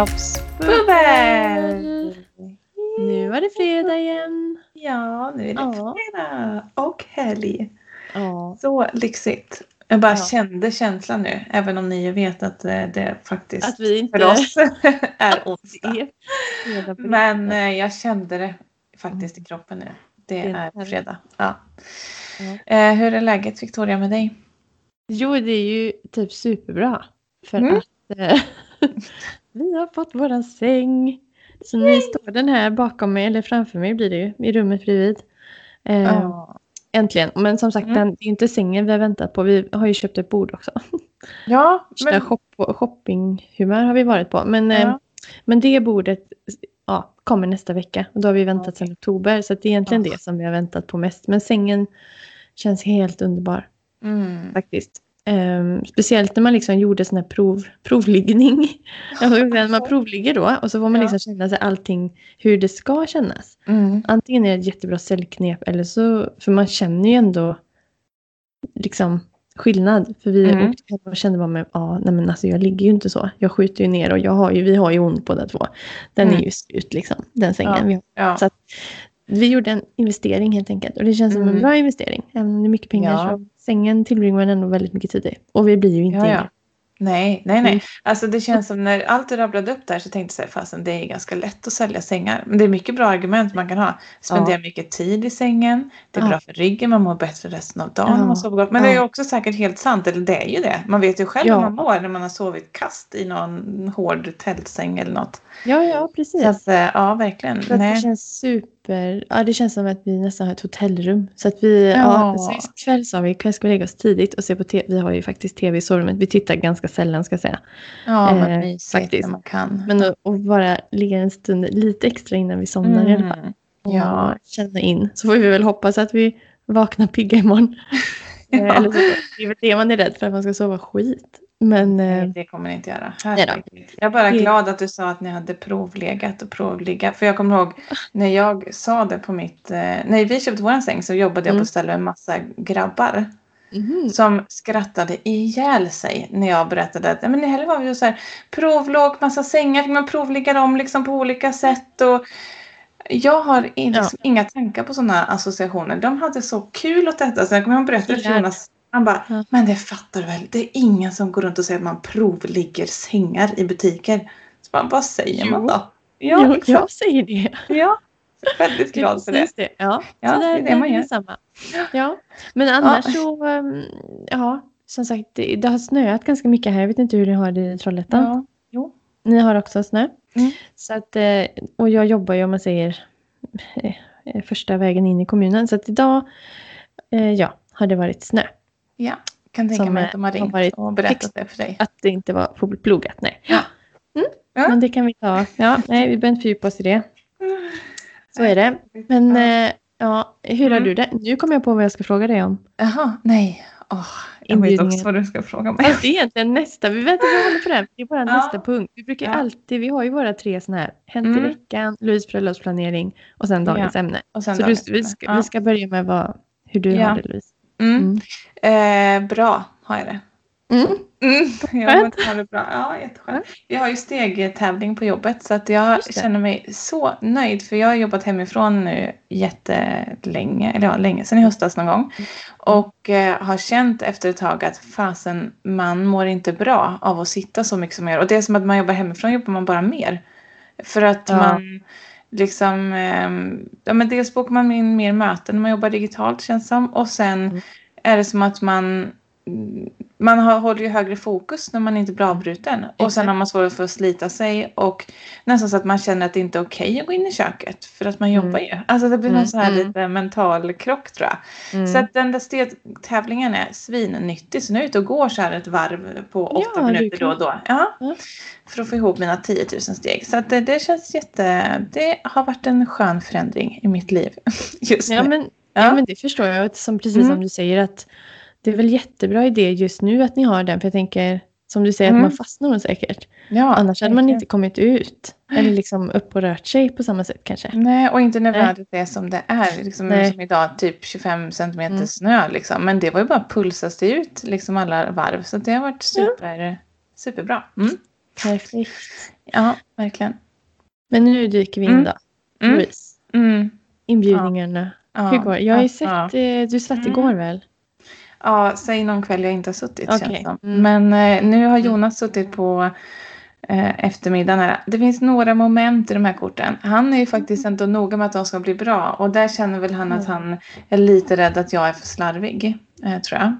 Bröllopsbubbel! Nu var det fredag igen. Ja, nu är det Ja. fredag och helg. Ja. Så lyxigt. Jag bara Ja. kände känslan nu, även om ni vet att eh, det faktiskt Att vi inte för oss är onsdag. är Men eh, jag kände det faktiskt i kroppen nu. Det Det är är fredag. Ja. Ja. Eh, hur är läget Victoria med dig? Jo, det är ju typ superbra. För Mm. att vi har fått våran säng. Så ni står den här bakom mig, eller framför mig blir det ju, i rummet bredvid. Eh, Ja. Äntligen. Men som sagt, Mm. den, det är inte sängen vi har väntat på. Vi har ju köpt ett bord också. Ja, Men... Shop, shoppinghumör har vi varit på. Men, eh, Ja. men det bordet ja, kommer nästa vecka. Och då har vi väntat sedan oktober. Så det är egentligen Ja. det som vi har väntat på mest. Men sängen känns helt underbar mm. faktiskt. Ehm, speciellt när man liksom gjorde sån här prov, provliggning. Man provligger då och så får man Ja. liksom känna sig allting hur det ska kännas. Mm. Antingen är det ett jättebra cellknep eller så, för man känner ju ändå liksom skillnad. För vi Mm. åkte hem och kände bara, men, ja, nej men alltså jag ligger ju inte så. Jag skjuter ju ner och jag har ju, vi har ju ont båda två. Den Mm. är ju slut liksom, den sängen. Ja. Vi, har. Ja. Så att, vi gjorde en investering helt enkelt. Och det känns som en Mm. bra investering. Även om det är mycket pengar Ja. så sängen tillbringar man ändå väldigt mycket tid i. Och vi blir ju inte Ja, ja. Nej, nej, nej. Mm. Alltså det känns som när allt du rabblade upp där så tänkte jag fasen det är ganska lätt att sälja sängar. Men det är mycket bra argument man kan ha. Spendera mycket tid i sängen. Det är Ja. bra för ryggen, man mår bättre resten av dagen. Ja. Man sover gott. Men det är Ja. också säkert helt sant, eller det är ju det. Man vet ju själv Ja. hur man mår när man har sovit kast i någon hård tältsäng eller något. Ja, ja, precis. Så att, eh, ja, verkligen. Att det känns super, ja det känns som att vi nästan har ett hotellrum. Så att vi, ja. Ja. så ikväll sa vi, ikväll ska vi lägga oss tidigt och se på tv. Vi har ju faktiskt tv i sovrummet. Vi tittar ganska sällan ska jag säga. Ja, men eh, mysigt faktiskt. när man kan. Men att, bara ligga en stund lite extra innan vi somnar i alla fall. Mm. Och Ja. känna in. Så får vi väl hoppas att vi vaknar pigga imorgon. Eh, Ja. Eller så, det är väl det man är rädd för, att man ska sova skit. Men eh, Nej, det kommer ni inte göra. Herregud. Jag är bara glad att du sa att ni hade provlegat och provligga. För jag kommer ihåg när jag sa det på mitt... Eh, när vi köpte vår säng så jobbade jag Mm. på ett ställe med massa grabbar. mhm. Som skrattade ihjäl sig när jag berättade att "Nej, men i helgen var vi ju så här provlåg, massa sängar, man provligga dem liksom på olika sätt. Och jag har in, Ja. liksom inga tankar på sådana associationer. De hade så kul åt detta. Så jag kommer jag berättade för. Jonas. Han bara, Ja. men det fattar du väl. Det är ingen som går runt och säger att man provligger sängar i butiker. Så bara, vad säger man Jo. då? jo, exakt. jag säger det. ja. Väldigt glad för det. det. Ja, Ja, så det är det man gör. Samma. Ja, men annars så, um, ja, som sagt, det, det har snöat ganska mycket här. Jag vet inte hur ni har det i Trollhättan. Ja. Jo. Ni har också snö. Mm. Så att, eh, och jag jobbar ju om man säger eh, eh, första vägen in i kommunen. Så att idag, ja, har det varit snö. Ja. Kan tänka Som, mig eh, att de har har ringt varit och berättat det för dig. Att det inte var plogat, nej. Ja. Mm. Ja. Men det kan vi ta. Ja, nej, vi behöver inte fördjupa oss i det. Så är det. Men Ja. eh, ja, hur har Mm. du det? Nu kommer jag på vad jag ska fråga dig om. Jaha, nej. Åh, jag vet också vad du ska fråga mig. Det är egentligen nästa, vi väntar vi håller på den. Det är bara Ja. nästa punkt. Vi brukar Ja. alltid, vi har ju våra tre sådana här, hänt i Mm. veckan, Louise bröllopsplanering och sen dagens ämne. Och sen Så du, dagens vi, ämne. ska, Ja. vi ska börja med vad, hur du Ja. har det Louise. Mm. Mm. Eh, bra har jag det. Mm. Mm. Har det bra. Ja, jätteskönt. Vi har ju stegtävling på jobbet så att jag känner mig så nöjd för jag har jobbat hemifrån nu jättelänge, eller ja, länge sedan i höstas någon gång. Och eh, har känt efter ett tag att fasen, man mår inte bra av att sitta så mycket som man gör. Och det är som att man jobbar hemifrån jobbar man bara mer. För att Ja. man liksom, ehm, ja men dels bokar man in mer möten när man jobbar digitalt känns som. Och sen Mm. är det som att man man har, håller ju högre fokus när man inte blir avbruten. Och sen har man svårare för att slita sig. Och nästan så att man känner att det inte är okej att gå in i köket. För att man Mm. jobbar ju. Alltså det blir någon Mm, så här mm. lite mental krock tror jag. Mm. Så att den där stegtävlingen är svinnyttig. Så nu är jag ute och går så här ett varv på åtta Ja, minuter då och då. Ja. Ja. För att få ihop mina 10 000 steg. Så att det, det känns jätte... Det har varit en skön förändring i mitt liv just Ja nu. men, ja. Ja. men det förstår jag. Som, precis Mm. som du säger att det är väl jättebra idé just nu att ni har den. För jag tänker, som du säger, Mm. att man fastnar nog säkert. ja, Annars hade man inte kommit ut. Eller liksom upp och rört sig på samma sätt kanske. Nej, och inte nödvändigtvis det som det är. Liksom, Nej. som idag, typ 25 centimeter Mm. snö. Liksom. Men det var ju bara pulsas det ut liksom alla varv. Så det har varit super, superbra. Mm. Perfekt. Ja, verkligen. Men nu dyker vi in Mm. då. Mm. Louise, Mm. inbjudningarna. Ja. Hur går? Jag har ju sett, Ja. eh, du satt Mm. igår väl? Ja, säg någon kväll jag inte har suttit. Okej. Känns som. Mm. Men eh, nu har Jonas suttit på eh, eftermiddagen. Här. Det finns några moment i de här korten. Han är ju faktiskt ändå noga med att de ska bli bra. Och där känner väl han att Mm. han är lite rädd att jag är för slarvig. Eh, tror jag.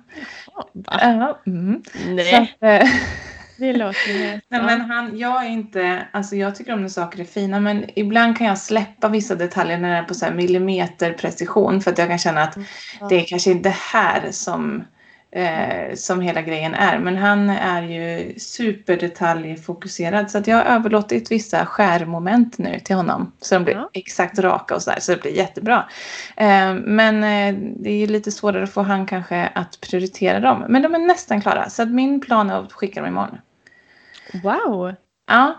Va? Mm. Så Nej, att, eh, det låter helt... Nej, men han, jag är inte, alltså jag tycker om när saker är fina men ibland kan jag släppa vissa detaljer när det är på så här millimeter precision för att jag kan känna att Ja. det är kanske inte här som, eh, som hela grejen är. Men han är ju superdetaljfokuserad så att jag har överlåtit vissa skärmoment nu till honom så de blir Ja. exakt raka och så där så det blir jättebra. Eh, men eh, det är lite svårare för han kanske att prioritera dem. Men de är nästan klara så att min plan är att skicka dem imorgon. Wow! Ja,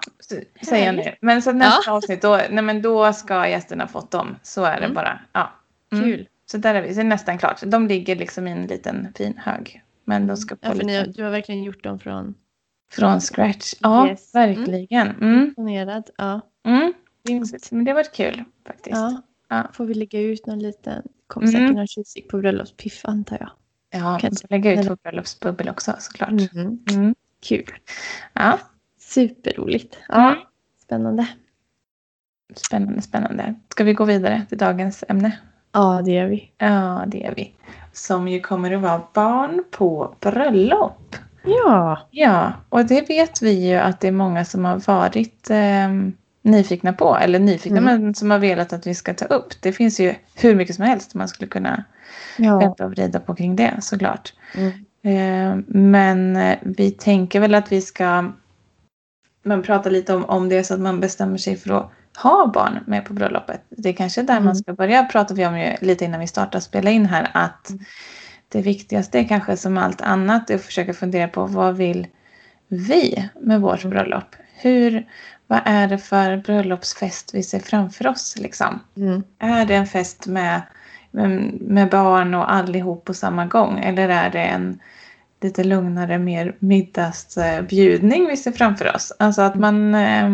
säger jag nu. Men så nästa Ja. avsnitt, då, nej, men då ska gästerna fått dem. Så är det Mm. bara. Ja. Mm. Kul. Så där är vi. Så det är nästan klart. De ligger liksom i en liten fin hög. Men de ska på Ja, för lite ni, du har verkligen gjort dem från... från scratch. Ja, Yes. verkligen. Mm. Imponerad. Ja. Mm. Men det har varit kul faktiskt. Ja. Ja. Får vi lägga ut någon liten... Kommer Mm. säkert någon tjusig på bröllopspiff antar jag. Ja, Kan- vi lägga ut vår bröllopsbubbel också såklart. Mm. Kul. Ja, Superroligt. Ja. Mm. Spännande. spännande, spännande. Ska vi gå vidare till dagens ämne? Ja, det gör vi. Ja, det är vi. Som ju kommer att vara barn på bröllop. Ja. Ja, och det vet vi ju att det är många som har varit eh, nyfikna på. Eller nyfikna Mm. men som har velat att vi ska ta upp. Det finns ju hur mycket som helst man skulle kunna Ja. vända och vrida på kring det såklart. Mm. Eh, men eh, vi tänker väl att vi ska men prata lite om, om det så att man bestämmer sig för att ha barn med på bröllopet. Det är kanske där Mm. man ska börja. Pratar vi om ju lite innan vi startar spela in här att Mm. det viktigaste är kanske som allt annat är att försöka fundera på vad vill vi med vårt Mm. bröllop? Hur, vad är det för bröllopsfest vi ser framför oss liksom? Mm. Är det en fest med, med, barn och allihop på samma gång? Eller är det en lite lugnare, mer middagsbjudning vi ser framför oss? Alltså att man... eh,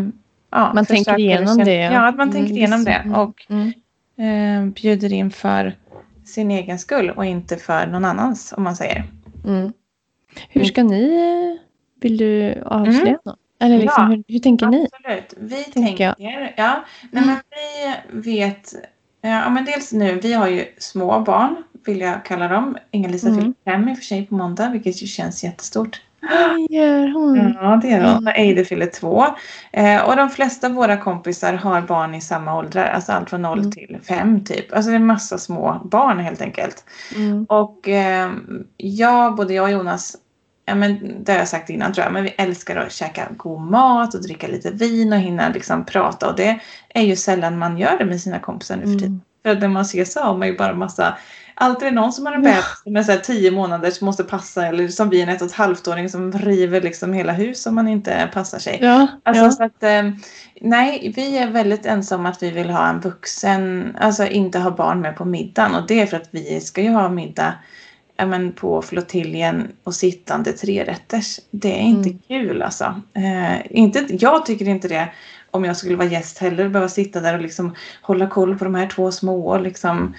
Ja, Man tänker igenom känna- det. Ja, att man Mm, tänker igenom det. visst. Och Mm. eh, bjuder in för sin egen skull och inte för någon annans, om man säger. Mm. Hur ska ni... Vill du avslöja Mm. något? Eller liksom, Ja. hur, hur tänker ni? Absolut. Vi Tänker tänker, ja, nej men vi vet, ja men dels nu, vi har ju små barn, vill jag kalla dem. Inga-Lisa Mm. fyller fem i och för sig på måndag, vilket ju känns jättestort. Vad gör hon? Ja, det är de. Mm. Och Eider fyller två. Eh, och de flesta av våra kompisar har barn i samma åldrar, alltså allt från noll Mm. till fem typ. Alltså det är en massa små barn helt enkelt. Mm. Och eh, jag, både jag och Jonas, ja, men det har jag sagt innan tror jag, men vi älskar att käka god mat och dricka lite vin och hinna liksom prata. Och det är ju sällan man gör det med sina kompisar nu för tiden. Mm. För att när man ses så har man ju bara massa Alltid är någon som har en bebis som är så här tio månader som måste passa eller som vi en ett och ett halvt-åring som river liksom hela hus om man inte passar sig. Ja, Alltså ja. så att eh, nej, vi är väldigt ensamma att vi vill ha en vuxen, alltså inte ha barn med på middagen och det är för att vi ska ju ha middag men på flottiljen och sittande trerätters. Det är inte Mm. kul alltså. Eh, inte, jag tycker inte det om jag skulle vara gäst heller, behöva sitta där och liksom hålla koll på de här två små och liksom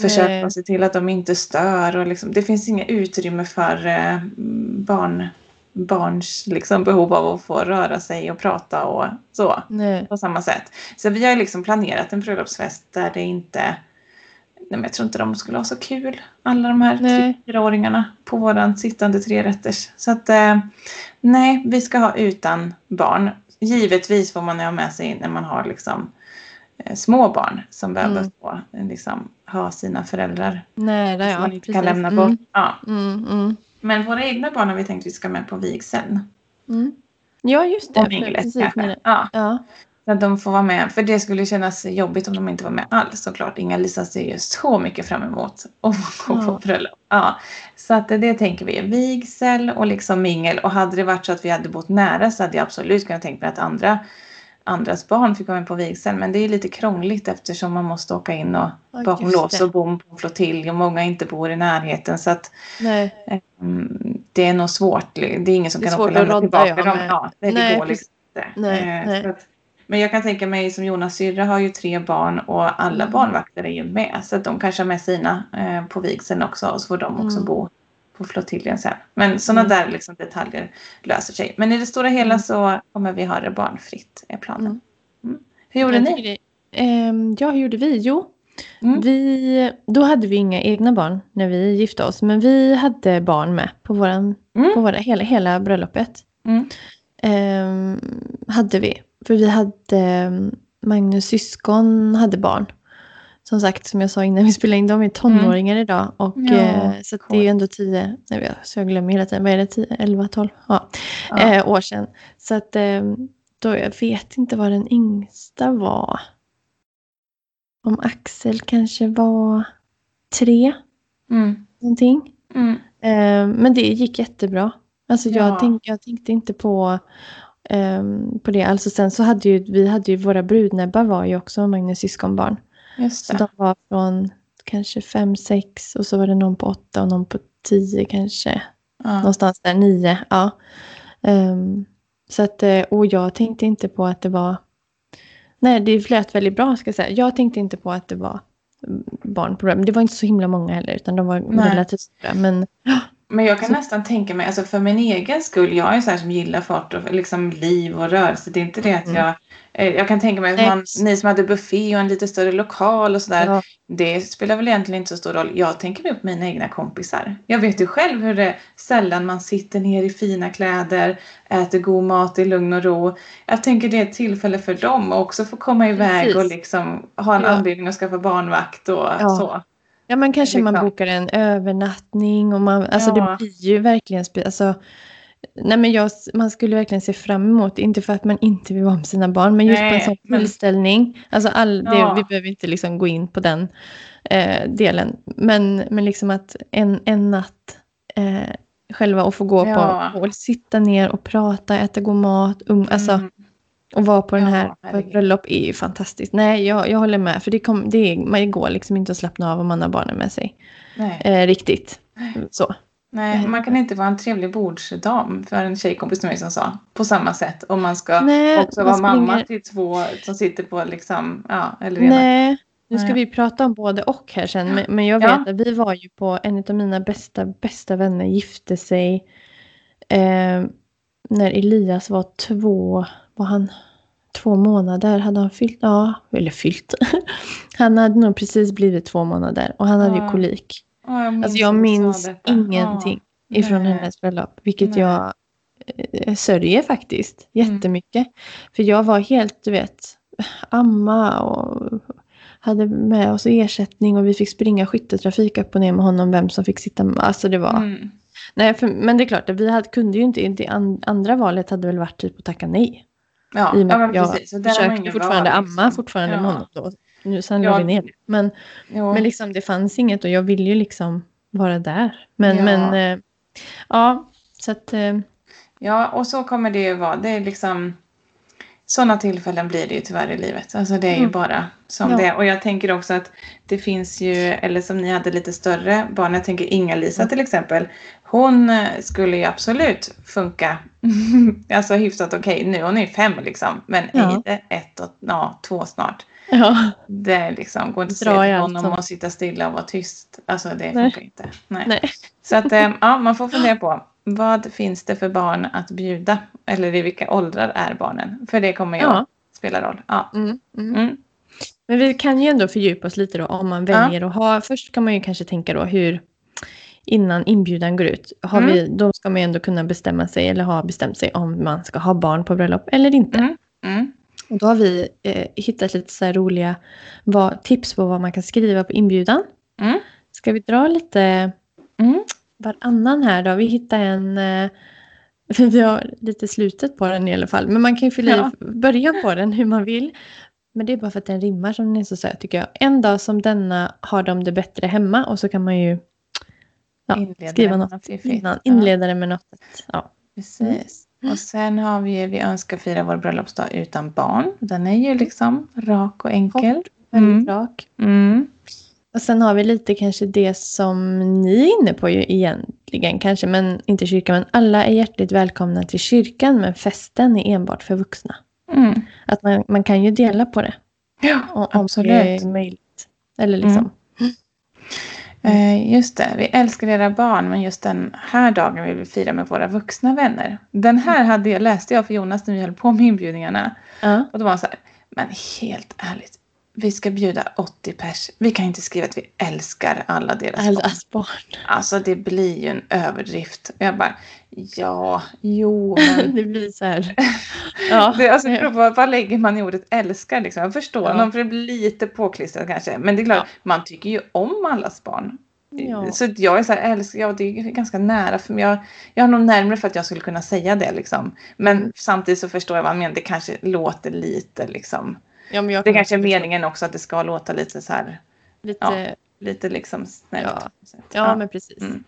försöka Nej. se till att de inte stör och liksom, det finns inget utrymme för eh, barn, barns liksom, behov av att få röra sig och prata och så Nej. på samma sätt. Så vi har liksom planerat en bröllopsfest där det inte Nej, men jag tror inte de skulle ha så kul, alla de här Nej. fyraåringarna på våran sittande trerätters. Så att eh, nej, vi ska ha utan barn. Givetvis får man ha med sig när man har liksom eh, små barn som behöver Mm. få eh, liksom, ha sina föräldrar. Nära, som ja. man inte precis. kan lämna Mm. bort. Ja. Mm, mm, Men våra egna barn har vi tänkt att vi ska med på vigseln. mm. Ja, just det. Minglet Precis, kanske. det. Ja. Ja. Att de får vara med. För det skulle kännas jobbigt om de inte var med alls såklart. Inga-Lisa ser ju så mycket fram emot att gå Ja. på bröllop. Ja. Så att det tänker vi. Vigsel och liksom mingel. Och hade det varit så att vi hade bott nära så hade jag absolut kunnat tänka mig att andra andras barn fick vara med på vigseln. Men det är lite krångligt eftersom man måste åka in och Ja, bakom lås och bom på flottilj och många inte bor i närheten. Så att mm, det är nog svårt. Det är ingen som Det är kan åka och lämna tillbaka dem. Ja, det, Nej, det går liksom inte. Nej, Eh, nej. att- Men jag kan tänka mig som Jonas syrra har ju tre barn och alla Mm. barnvakter är ju med. Så att de kanske har med sina eh, på vigseln också och så får de också Mm. bo på flottiljen sen. Men sådana Mm. där liksom detaljer löser sig. Men i det stora hela Mm. så kommer vi ha det barnfritt är planen. Mm. Hur gjorde ni? det- Ehm, ja, hur gjorde vi? Jo, Mm. vi, då hade vi inga egna barn när vi gifte oss. Men vi hade barn med på, våran, Mm. på våra, hela, hela bröllopet. Mm. Ehm, hade vi. För vi hade, Magnus syskon hade barn. Som sagt, som jag sa innan vi spelade in, de är tonåringar idag. Och, Mm. Ja, eh, så det är ju ändå tio, nej, så jag glömmer hela tiden, vad är det, 10, 11, 12? Ja, Ja. eh, år sedan. Så att eh, då, jag vet inte vad den yngsta var. Om Axel kanske var tre, Mm. någonting. Mm. Eh, men det gick jättebra. Alltså jag, Ja. tänk, jag tänkte inte på, ehm, på det. Alltså sen så hade ju vi hade ju våra brudnäbbar var ju också Magnus syskonbarn. Just Så de var från kanske fem, sex och så var det någon på åtta och någon på tio kanske. Ja. Någonstans där, nio. Ja. Ehm, så att, eh, och jag tänkte inte på att det var... Nej, det flöt väldigt bra ska jag säga. Jag tänkte inte på att det var barn på men Det var inte så himla många heller, utan de var Nej. relativt stora. Men Men jag kan Så- nästan tänka mig, alltså för min egen skull, jag är så här som gillar fart och liksom liv och rörelse. Det är inte det att Mm. jag... eh, Jag kan tänka mig att man, ni som hade buffé och en lite större lokal och sådär. ja, Det spelar väl egentligen inte så stor roll. Jag tänker nu på mina egna kompisar. Jag vet ju själv hur det sällan man sitter ner i fina kläder, äter god mat i lugn och ro. Jag tänker det är ett tillfälle för dem att också få komma iväg Precis. och liksom ha en Ja. anledning att skaffa barnvakt och Ja. så. Ja, men kanske man bokar en övernattning och man, alltså Ja. det blir ju verkligen, alltså, nej men jag, man skulle verkligen se fram emot, inte för att man inte vill vara med sina barn, men just på Nej, en sån men- tillställning, alltså all, det, Ja. vi behöver inte liksom gå in på den eh, delen, men, men liksom att en, en natt eh, själva och få gå Ja. på och sitta ner och prata, äta god mat, um, alltså, Mm. Och vara på den Ja, här på bröllop är ju fantastiskt. Nej, jag, jag håller med, för det, kom, det, man går liksom inte att slappna av om man har barnen med sig. Nej. Eh, riktigt. Så. Nej, Nej. man kan inte vara en trevlig bordsdam för en tjejkompis till mig som sa. På samma sätt om man ska Nej, också vara springer- mamma till två som sitter på liksom, ja, eller ena. Nej, nu ska Nej. vi prata om både och här sen. Men, men jag Ja. vet att vi var ju på, en av mina bästa, bästa vänner gifte sig eh, när Elias var två, var han två månader? Hade han fyllt? Ja, eller fyllt. han hade nog precis blivit två månader och han hade ju kolik. Ja, jag minns Alltså jag minns ingenting Ja. ifrån Nej. hennes bröllop. Vilket Nej. jag eh, sörjer faktiskt Mm. jättemycket. För jag var helt, du vet, amma och hade med oss ersättning och vi fick springa skytteltrafik upp och ner med honom, vem som fick sitta med. Alltså det var... Mm. Nej, för, men det är klart, vi hade, kunde ju inte, det an, andra valet hade väl varit typ att tacka nej. Ja, I och med ja men jag precis. Man försökte fortfarande amma liksom. fortfarande ja. med honom då. Nu sen Ja. la vi ner. Men, Jo. men liksom det fanns inget och jag ville ju liksom vara där. Men, Ja. men eh, ja, så att eh, Ja, och så kommer det ju vara. Det är liksom... Sådana tillfällen blir det ju tyvärr i livet. Alltså det är ju Mm. bara som Ja. det. Och jag tänker också att det finns ju, eller som ni hade lite större barn. Jag tänker Inga-Lisa Mm. till exempel. Hon eh, skulle ju absolut funka. alltså hyfsat okej. Nu hon är ju fem liksom. Men Ja. inte ett och ja, två snart. ja. Det är liksom, går inte att se allt honom och sitta stilla och vara tyst. Alltså det Nej. funkar inte. Nej. Nej. Så att eh, ja, man får fundera på vad finns det för barn att bjuda? Eller i vilka åldrar är barnen? För det kommer ju Ja. att spela roll. Ja. Mm, mm. Mm. Men vi kan ju ändå fördjupa oss lite då om man Ja. väljer att ha, först kan man ju kanske tänka då hur innan inbjudan går ut, har Mm. vi, då ska man ju ändå kunna bestämma sig eller ha bestämt sig om man ska ha barn på bröllop eller inte. Mm. Mm. Och då har vi eh, hittat lite så roliga vad, tips på vad man kan skriva på inbjudan. Ska vi dra lite Mm. Varannan här då? Vi hittar en, eh, vi har lite slutet på den i alla fall. Men man kan ju fylla Ja. i början på den hur man vill. Men det är bara för att den rimmar som den är så söt tycker jag. En dag som denna har de det bättre hemma och så kan man ju ja, skriva något något innan. Inleda det med något. Ja. Precis. Och sen har vi ju Vi önskar fira vår bröllopsdag utan barn. Den är ju liksom rak och enkel. Kort, Väldigt Mm. rak. Mm. Och sen har vi lite kanske det som ni är inne på ju igen. egentligen kanske, men inte kyrkan, men alla är hjärtligt välkomna till kyrkan, men festen är enbart för vuxna. Mm. Att man, man kan ju dela på det. Ja, Om absolut. det är möjligt. Eller liksom. Eh, just det, vi älskar era barn men just den här dagen vill vi fira med våra vuxna vänner. Den här hade jag, läste jag för Jonas när vi höll på med inbjudningarna. Och då var han så här, men helt ärligt, vi ska bjuda 80 pers. Vi kan inte skriva att vi älskar alla deras barn. Allas barn. Alltså det blir ju en överdrift. Och jag bara, ja, jo men. Det blir så här. Ja. Det, alltså, på, vad lägger man i ordet älskar? Liksom. Jag förstår Ja. för det blir lite påklistrat kanske. Men det är klart, Ja. man tycker ju om allas barn. Ja. Så jag är så här, älskar, ja det är ganska nära för mig. Jag, jag har nog närmare för att jag skulle kunna säga det liksom. Men Mm. samtidigt så förstår jag vad han menar. Det kanske låter lite liksom. Ja, Det kan kanske är också meningen också att det ska låta lite så här. Lite, Ja. ja, Lite liksom snällt. Ja. sätt. men precis. Mm.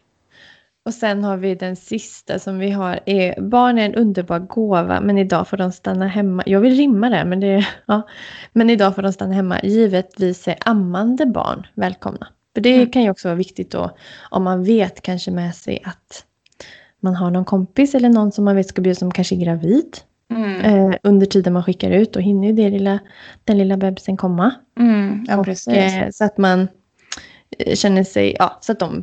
Och sen har vi den sista som vi har. Är, barn är en underbar gåva men idag får de stanna hemma. Jag vill rimma det men det ja. Men idag får de stanna hemma. Givetvis är ammande barn välkomna. För det Mm. kan ju också vara viktigt då om man vet kanske med sig att man har någon kompis eller någon som man vet ska bjuda som kanske är gravid. Mm. Eh, under tiden man skickar ut och hinner ju det lilla, den lilla bebisen komma. Mm. Ja Och, eh, så att man eh, känner sig, ja så att de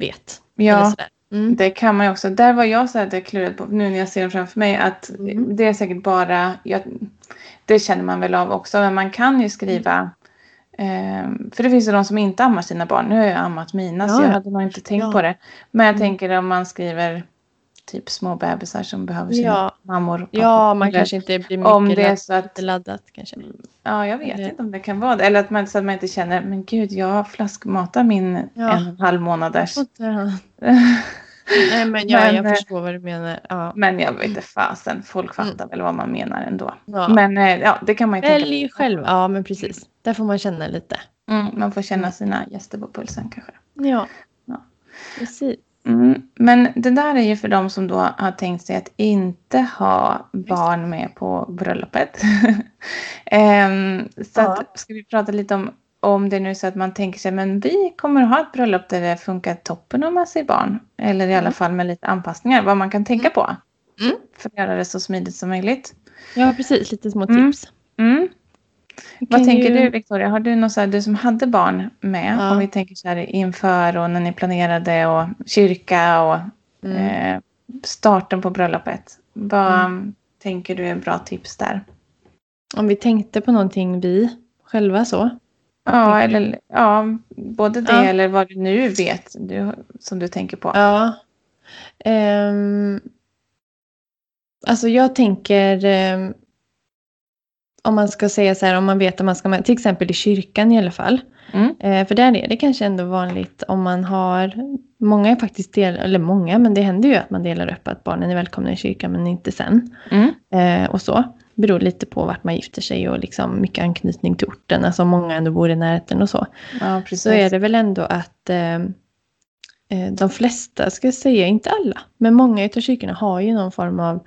vet. Ja. Mm. Det kan man ju också. Där var jag så här, det klurade på nu när jag ser den framför mig att Mm. det är säkert bara, jag, det känner man väl av också, men man kan ju skriva eh, för det finns ju de som inte ammar sina barn. Nu har jag ammat mina så Ja, jag ja. hade nog inte tänkt Ja. på det. Men jag Mm. tänker om man skriver typ små bebisar som behöver sina Ja. mammor. och Ja, man kanske inte blir mycket Om det är så att, laddat kanske. ja jag vet Eller- inte om det kan vara det. Eller att man, så att man inte känner, men gud jag flaskmatar min Ja. en och en halv månaders. Nej men, ja, Men, jag eh, förstår vad du menar. Ja. Men jag vet inte fasen, folk Mm. fattar väl vad man menar ändå. Ja. Men eh, ja, det kan man ju tänka. Välj själv. Ja men precis. Där får man känna lite. Mm, man får känna sina gäster på pulsen kanske. Ja. Ja. Precis. Mm, men det där är ju för de som då har tänkt sig att inte ha barn med på bröllopet. Ehm, så Ja. att, ska vi prata lite om om det nu så att man tänker sig men vi kommer ha ett bröllop där det funkar toppen om man ser barn. Eller i alla Mm. fall med lite anpassningar. Vad man kan tänka på. Mm. För att göra det så smidigt som möjligt. Ja precis, lite små Mm. tips. Mm. Vad tänker ju- du Victoria? Har du något så här, du som hade barn med? Ja. Om vi tänker så här inför och när ni planerade och kyrka och Mm. eh, starten på bröllopet. Vad tänker du är bra tips där? Om vi tänkte på någonting vi själva så. Ja, eller ja, både det Ja. eller vad du nu vet du, som du tänker på. Ja. Ehm, alltså jag tänker ehm, om man ska säga så här, om man vet att man ska till exempel i kyrkan i alla fall. Mm. Eh, för där är det kanske ändå vanligt om man har, många är faktiskt del, eller många, men det händer ju att man delar upp att barnen är välkomna i kyrkan men inte sen. Mm. Eh, och så. Beror lite på vart man gifter sig och liksom mycket anknytning till orten, alltså många ändå bor i närheten och så. Ja, precis. Så är det väl ändå att eh, eh, de flesta, ska jag säga, inte alla, men många utav kyrkorna har ju någon form av,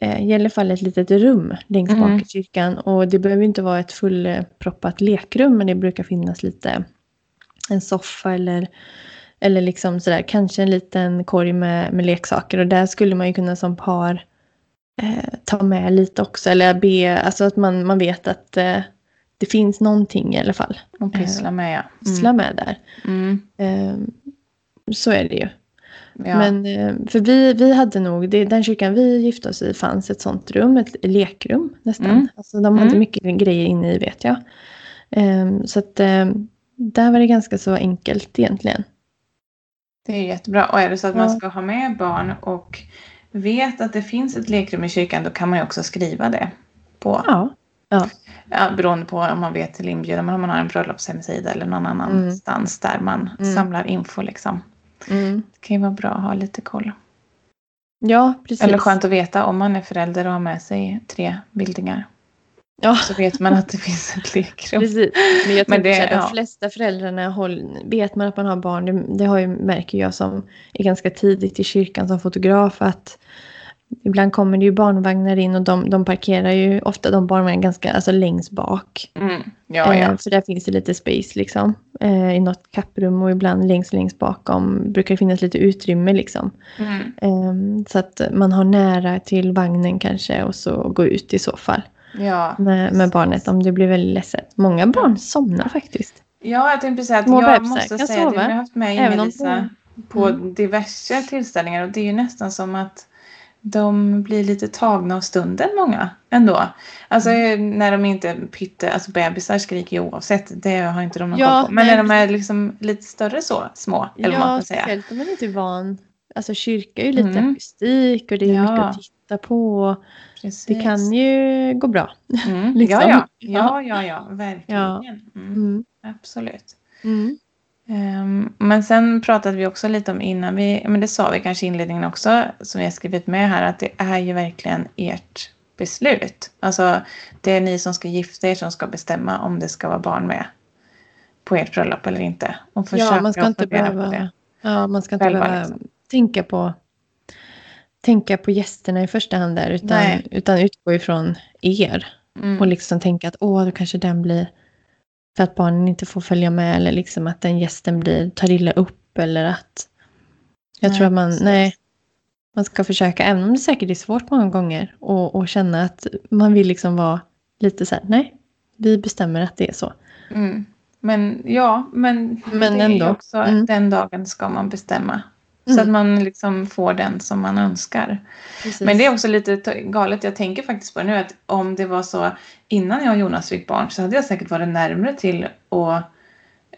i alla fall ett litet rum längst Mm. bak i kyrkan. Och det behöver inte vara ett fullproppat lekrum, men det brukar finnas lite en soffa eller, eller liksom sådär, kanske en liten korg med, med leksaker. Och där skulle man ju kunna som par eh, ta med lite också, eller be, alltså att man, man vet att eh, det finns någonting i alla fall. Och pyssla med ja. Pyssla med där. Mm. Ehm, så är det ju. Ja. Men eh, för vi, vi hade nog, det, den kyrkan vi gifte oss i fanns ett sånt rum, ett lekrum nästan. Mm. Alltså de hade Mm. mycket grejer inne i vet jag. Ehm, så att ehm, där var det ganska så enkelt egentligen. Det är jättebra. Och är det så att man Ja. ska ha med barn och vet att det finns ett lekrum i kyrkan då kan man ju också skriva det. På, Ja. ja, beroende på om man vet till inbjudan men om man har en bröllopshemsida eller någon annanstans där man Mm. samlar info liksom. Mm. Det kan ju vara bra att ha lite koll. Ja, precis. Eller skönt att veta om man är förälder och har med sig tre bildningar. Ja. Så vet man att det finns ett lekrum. Precis. Men jag Men det- så här, de ja. flesta föräldrarna håll, vet man att man har barn. Det, det har ju, märker jag som är ganska tidigt i kyrkan som fotograf att ibland kommer det ju barnvagnar in och de, de parkerar ju ofta de barnvagnarna ganska alltså längst bak. Mm. Ja, ja. Eh, för där finns det lite space liksom. Eh, I något kapprum och ibland längst längst bakom brukar det finnas lite utrymme liksom. Mm. Eh, så att man har nära till vagnen kanske och så gå ut i så fall. Ja. Med, med barnet om det blir väldigt ledset. Många barn somnar faktiskt. ja, jag tänkte säga att Små jag måste säga att jag sova, har haft med även om Inga-Lisa på Mm. diverse tillställningar och det är ju nästan som att de blir lite tagna av stunden många ändå. Alltså Mm. när de inte pytte, alltså bebisar skriker ju oavsett, det har inte de någon Ja, koll på. Men nej, när de är liksom lite större så, små, eller vad man Ja, kan säga. speciellt om man inte är van. Alltså kyrka är ju lite Mm. akustik och det är Ja. mycket att titta på. Precis. Det kan ju gå bra. Mm. liksom. Ja, ja, Ja. ja, ja, ja, verkligen. Ja. Mm. Mm. Absolut. Ehm, men sen pratade vi också lite om innan vi, men det sa vi kanske i inledningen också, som vi har skrivit med här, att det är ju verkligen ert beslut. Alltså det är ni som ska gifta er som ska bestämma om det ska vara barn med på ert bröllop eller inte. Och Ja, man ska inte behöva, ja, man ska inte Själva, behöva liksom. tänka på tänka på gästerna i första hand där utan, Nej. utan utgå ifrån er Mm. och liksom tänka att åh, då kanske den blir för att barnen inte får följa med eller liksom att den gästen blir, tar illa upp eller att jag Nej, tror att man, precis. nej, man ska försöka, även om det säkert är svårt många gånger och, och känna att man vill liksom vara lite så här, nej, vi bestämmer att det är så. Mm. Men ja, men, Men ändå. också Mm. den dagen ska man bestämma. Så Mm. att man liksom får den som man önskar. Precis. Men det är också lite galet. Jag tänker faktiskt på det nu att om det var så innan jag och Jonas fick barn så hade jag säkert varit närmare till att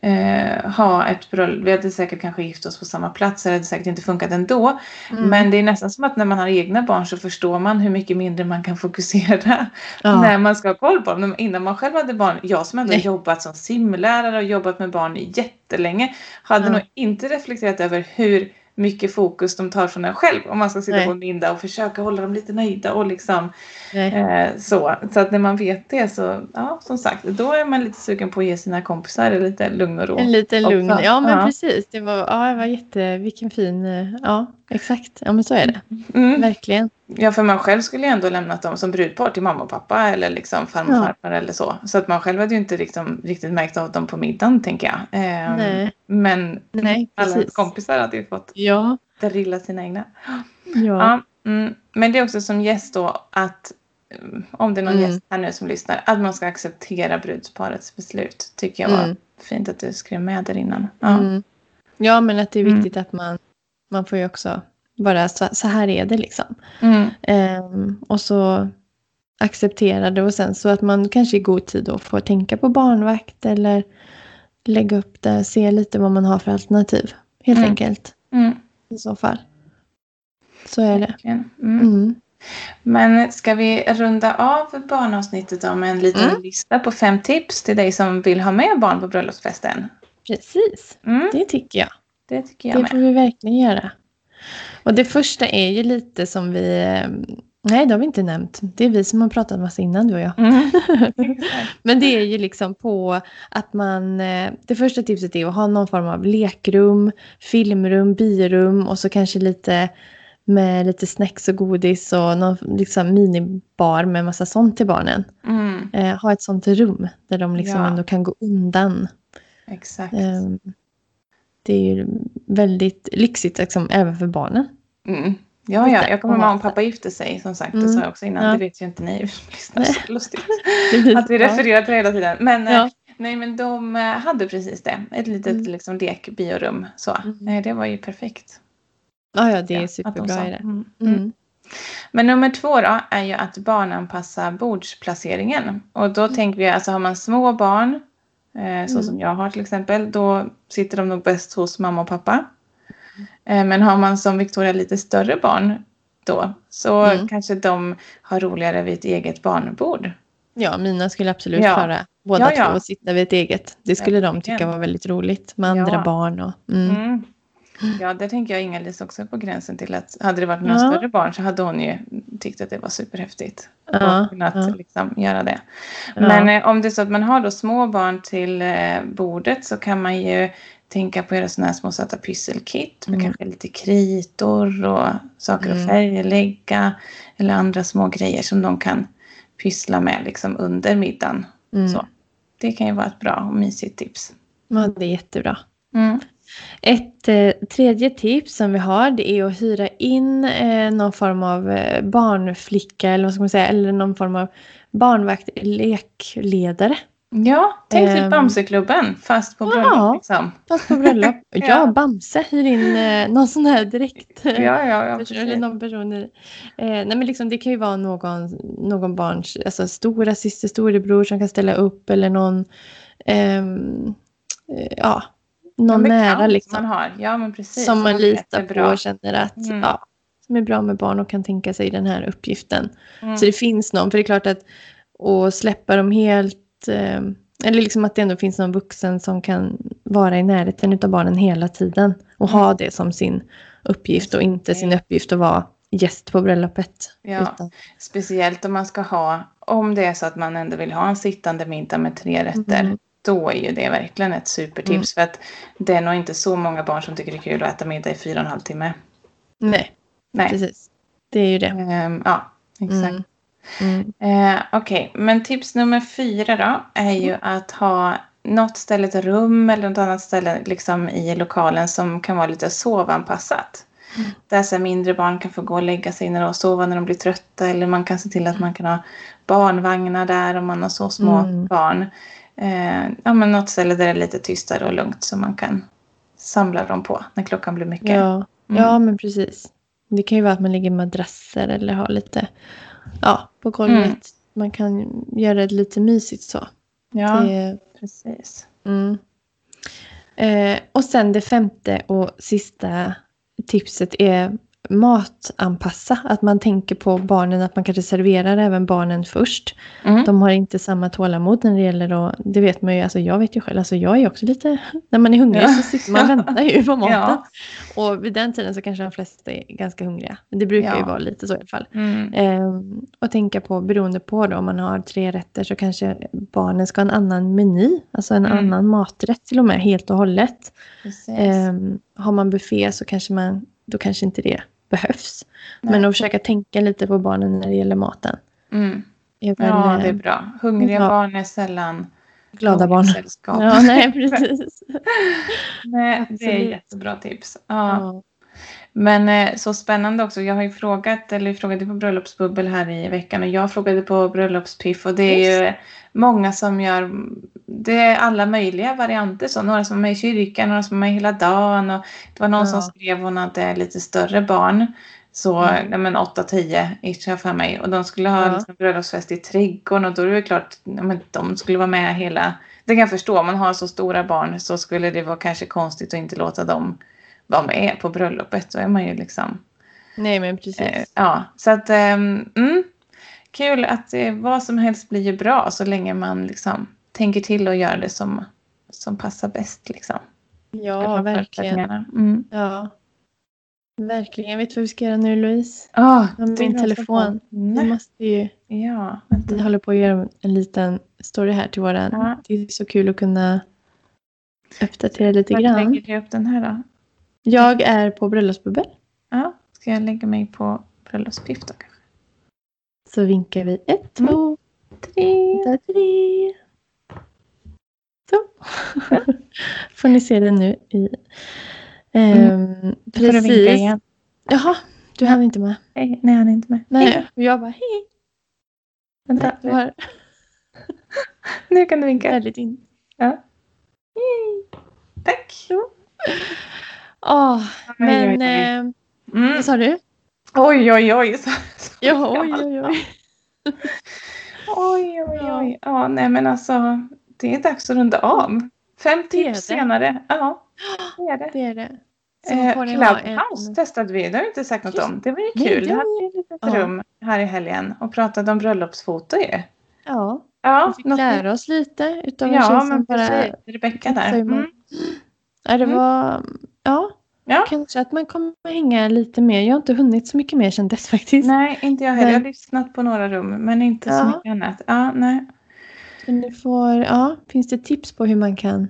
eh, ha ett bröllop. Vi hade säkert kanske gift oss på samma plats. Det hade säkert inte funkat ändå. Mm. Men det är nästan som att när man har egna barn så förstår man hur mycket mindre man kan fokusera ja. när man ska ha koll på dem. Innan man själv hade barn, jag som ändå Nej. jobbat som simlärare och jobbat med barn jättelänge hade Ja. nog inte reflekterat över hur mycket fokus de tar från en själv om man ska sitta Nej. på en middag och försöka hålla dem lite nöjda och liksom eh, så. Så att när man vet det så, ja som sagt, då är man lite sugen på att ge sina kompisar lite lugn och ro. En liten lugn. Ja, men Ja. precis. Det var, ja, det var jätte, vilken fin, eh, ja, exakt. Ja, men så är det. Mm. Verkligen. Ja, för man själv skulle ju ändå lämnat dem som brudpar till mamma och pappa eller liksom farmor och Ja. farfar eller så. Så att man själv hade ju inte liksom, riktigt märkt av dem på middagen tänker jag. Ehm, Nej. Men Nej, alla precis. kompisar hade ju fått Ja. drilla sina egna. Ja. Ja, mm. Men det är också som gäst då att mm, om det är någon Mm. gäst här nu som lyssnar, att man ska acceptera brudsparets beslut. Tycker jag var Mm. fint att du skrev med där innan. Ja. Mm. ja, men att det är viktigt att man, man får ju också bara så, så här är det liksom. Mm. Ehm, och så acceptera det och sen så att man kanske i god tid då får tänka på barnvakt eller lägga upp det, se lite vad man har för alternativ. Helt Mm. enkelt Mm. i så fall. Så är det. Mm. Mm. Men ska vi runda av barnavsnittet då med en liten Mm. lista på fem tips till dig som vill ha med barn på bröllopsfesten? Precis, det tycker jag. Det tycker jag Det med. får vi verkligen göra. Och det första är ju lite som vi... eh, Nej, det har vi inte nämnt. Det är vi som har pratat massa innan, du och jag. Mm. Men det är ju liksom på att man... eh, Det första tipset är att ha någon form av lekrum, filmrum, biorum och så kanske lite med lite snacks och godis och någon liksom minibar med massa sånt till barnen. Mm, Eh, ha ett sånt rum där de liksom Ja. ändå kan gå undan. exakt. Eh, det är ju väldigt lyxigt liksom, även för barnen. Mm. Ja, ja, jag kommer ihåg om pappa gifte sig, som sagt, det Mm. sa jag också innan. Ja. Det vet ju inte ni lyssnar, så lustigt. Det Att vi ja. refererar till det hela tiden. Men, eh, Ja. nej, men de eh, hade precis det. Ett litet Mm. liksom, lekbiorum. Så. Mm. Det var ju perfekt. Ja, ja, det Ja, är de superbra sa. i det. Mm. Mm. Mm. Men nummer två då är ju att barnanpassa bordsplaceringen. Och då tänker vi alltså har man små barn, eh, så Mm. som jag har till exempel, då sitter de nog bäst hos mamma och pappa. Eh, men har man som Victoria lite större barn då så Mm. kanske de har roligare vid ett eget barnbord. Ja, mina skulle absolut Ja. klara båda Ja, ja. två och sitta vid ett eget. Det skulle de tycka var väldigt roligt med andra Ja. barn. Och, mm. Ja, där tänker jag Inga-Lis också på gränsen till att hade det varit några Ja. större barn så hade hon ju tyckt att det var superhäftigt. Ja, och kunnat ja. liksom göra det. Men eh, om det är så att man har då små barn till eh, bordet så kan man ju tänka på att göra sådana här små söta pysselkit med Mm. kanske lite kritor och saker Mm. att färglägga eller andra små grejer som de kan pyssla med liksom under middagen. Mm. Så. Det kan ju vara ett bra och mysigt tips. Ja, det är jättebra. Mm. Ett eh, tredje tips som vi har det är att hyra in eh, någon form av eh, barnflicka eller vad ska man säga, eller någon form av barnvakt, lekledare. Ja, tänk typ Ehm. Bamseklubben fast på Ja. bröllop liksom. Fast på bröllop. ja. Ja. Bamse hyr in eh, någon sån här direkt. Ja, ja, ja. person, eller precis. någon person i, eh, nej men liksom det kan ju vara någon, någon barns alltså stora syster, storebror som kan ställa upp eller någon ehm, eh, ja, någon nära liksom. man har. Ja, men precis. som man litar på och känner att Mm. ja, som är bra med barn och kan tänka sig den här uppgiften. Mm. Så det finns någon, för det är klart att att släppa dem helt, eh, eller liksom att det ändå finns någon vuxen som kan vara i närheten av barnen hela tiden och Mm. ha det som sin uppgift och inte sin uppgift att vara gäst på bröllopet. Ja. Utan, Speciellt om man ska ha, om det är så att man ändå vill ha en sittande middag med tre rätter. Mm. Då är ju det verkligen ett supertips. För att det är nog inte så många barn som tycker det är kul att äta middag i fyra och en halv timme. nej, Nej. precis. Det är ju det. Ehm, ja, exakt. Mm. Mm. Eh, Okej, men tips nummer fyra då är ju att ha något ställe, ett rum eller något annat ställe liksom i lokalen som kan vara lite sovanpassat. Mm. Där så mindre barn kan få gå och lägga sig när de sover när de blir trötta eller man kan se till att man kan ha barnvagnar där om man har så små Mm. barn. Eh, ja, men något ställe där det är lite tystare och lugnt som man kan samla dem på när klockan blir mycket. Ja, Mm. ja, men precis. Det kan ju vara att man lägger madrasser eller har lite ja, på golvet. Mm. Man kan göra det lite mysigt så. ja Det, precis. mm. eh, och sen det femte och sista tipset är matanpassa. Att man tänker på barnen, att man kanske serverar även barnen först. Mm. De har inte samma tålamod när det gäller att, det vet man ju, alltså jag vet ju själv, alltså jag är ju också lite, när man är hungrig Ja. så sitter man och väntar ju på maten. Ja. Och vid den tiden så kanske de flesta är ganska hungriga. Det brukar ju Ja. vara lite så i alla fall. Mm. Ehm, och tänka på, beroende på då, om man har tre rätter så kanske barnen ska ha en annan meny. Alltså en Mm. annan maträtt till och med, helt och hållet. Ehm, har man buffé så kanske man, då kanske inte det behövs. Nej. Men att försöka tänka lite på barnen när det gäller maten. Mm. Väl, Ja, det är eh, bra. Hungriga Ja. barn är sällan glada barn. sällskap. Ja, nej precis. Nej, det är jättebra tips. Ja. Ja. Men eh, så spännande också. Jag har ju frågat, eller frågade på bröllopsbubbel här i veckan och jag frågade på bröllopspiff och det är ju många som gör, det är alla möjliga varianter. Så några som är med i kyrkan, några som är med hela dagen och det var någon Ja. som skrev hon hade lite större barn. Så Mm. men 8-10 ish har för mig. Och de skulle ha Ja. liksom, bröllopsfest i trädgården och då är det klart, nej, men de skulle vara med hela det kan jag förstå. Om man har så stora barn så skulle det vara kanske konstigt att inte låta dem vara med på bröllopet. Då är man ju liksom... Nej men precis. Eh, ja, så att... ehm, mm, kul att vad som helst blir ju bra så länge man liksom tänker till och gör det som, som passar bäst. Liksom. ja, verkligen. Mm. Ja. Verkligen. Vet du vad vi ska göra nu Louise? Oh, min telefon. Vi måste ju, Ja, vänta. vi håller på att göra en liten story här till våran. Ja. Det är så kul att kunna uppdatera lite Vart grann. lägger du upp den här då? Jag är på bröllopsbubbel. Ja, ska jag lägga mig på bröllopspiff då kanske? Så vinkar vi ett, Mm. två, Tre. tre, tre. Så. Får ni se det nu i... Ehm, Då får du vinka precis. igen. Jaha, du hann inte med. Hej. Nej, han är inte med. Nej, Hej. och jag bara hej. Vänta, Du har nu kan du vinka. väldigt in. Ja. Tack. Åh, men oj, oj. eh, Mm. vad sa du? Oj, oj, oj. Så, så Ja, oj, oj, oj. Oj, oj, oj. Ja, nej men alltså. Det är dags att runda av. Fem tips senare. Ja, det är det. Det är det. Eh, Clubhouse en... testade vi. Det har vi inte sagt något Just om. Det var ju kul. det Vi hade ett litet Ja. rum här i helgen och pratade om bröllopsfoto ju. Ja, Ja, vi fick något lära oss lite utav en Ja, tjej som bara... Rebecka där. Mm. Ja, det Mm. var... Ja, Ja. kanske att man kommer hänga lite mer. Jag har inte hunnit så mycket mer sedan dess faktiskt. Nej, inte jag heller. Jag har lyssnat på några rum, men inte så Ja. mycket annat. Ja, nej. Men ni får, ja, finns det tips på hur man kan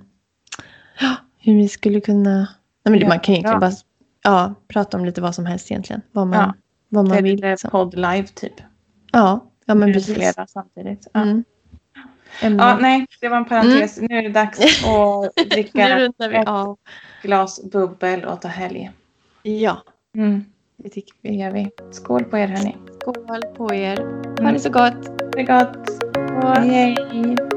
hur vi skulle kunna... Nej, men Ja, man kan egentligen bra. bara ja, prata om lite vad som helst egentligen. Vad man, Ja, vad man vill. lite Liksom. podd live typ. Ja, ja, men Nu precis. flera samtidigt. Ja. Mm. Ja, nej, det var en parentes. Nu är det dags att nu dricka rundar vi av. glas bubbel och ta helg. Ja, Mm, det tycker det vi. gör vi. Skål på er hörni. Skål på er. Ha det så gott. Det är gott. Hej.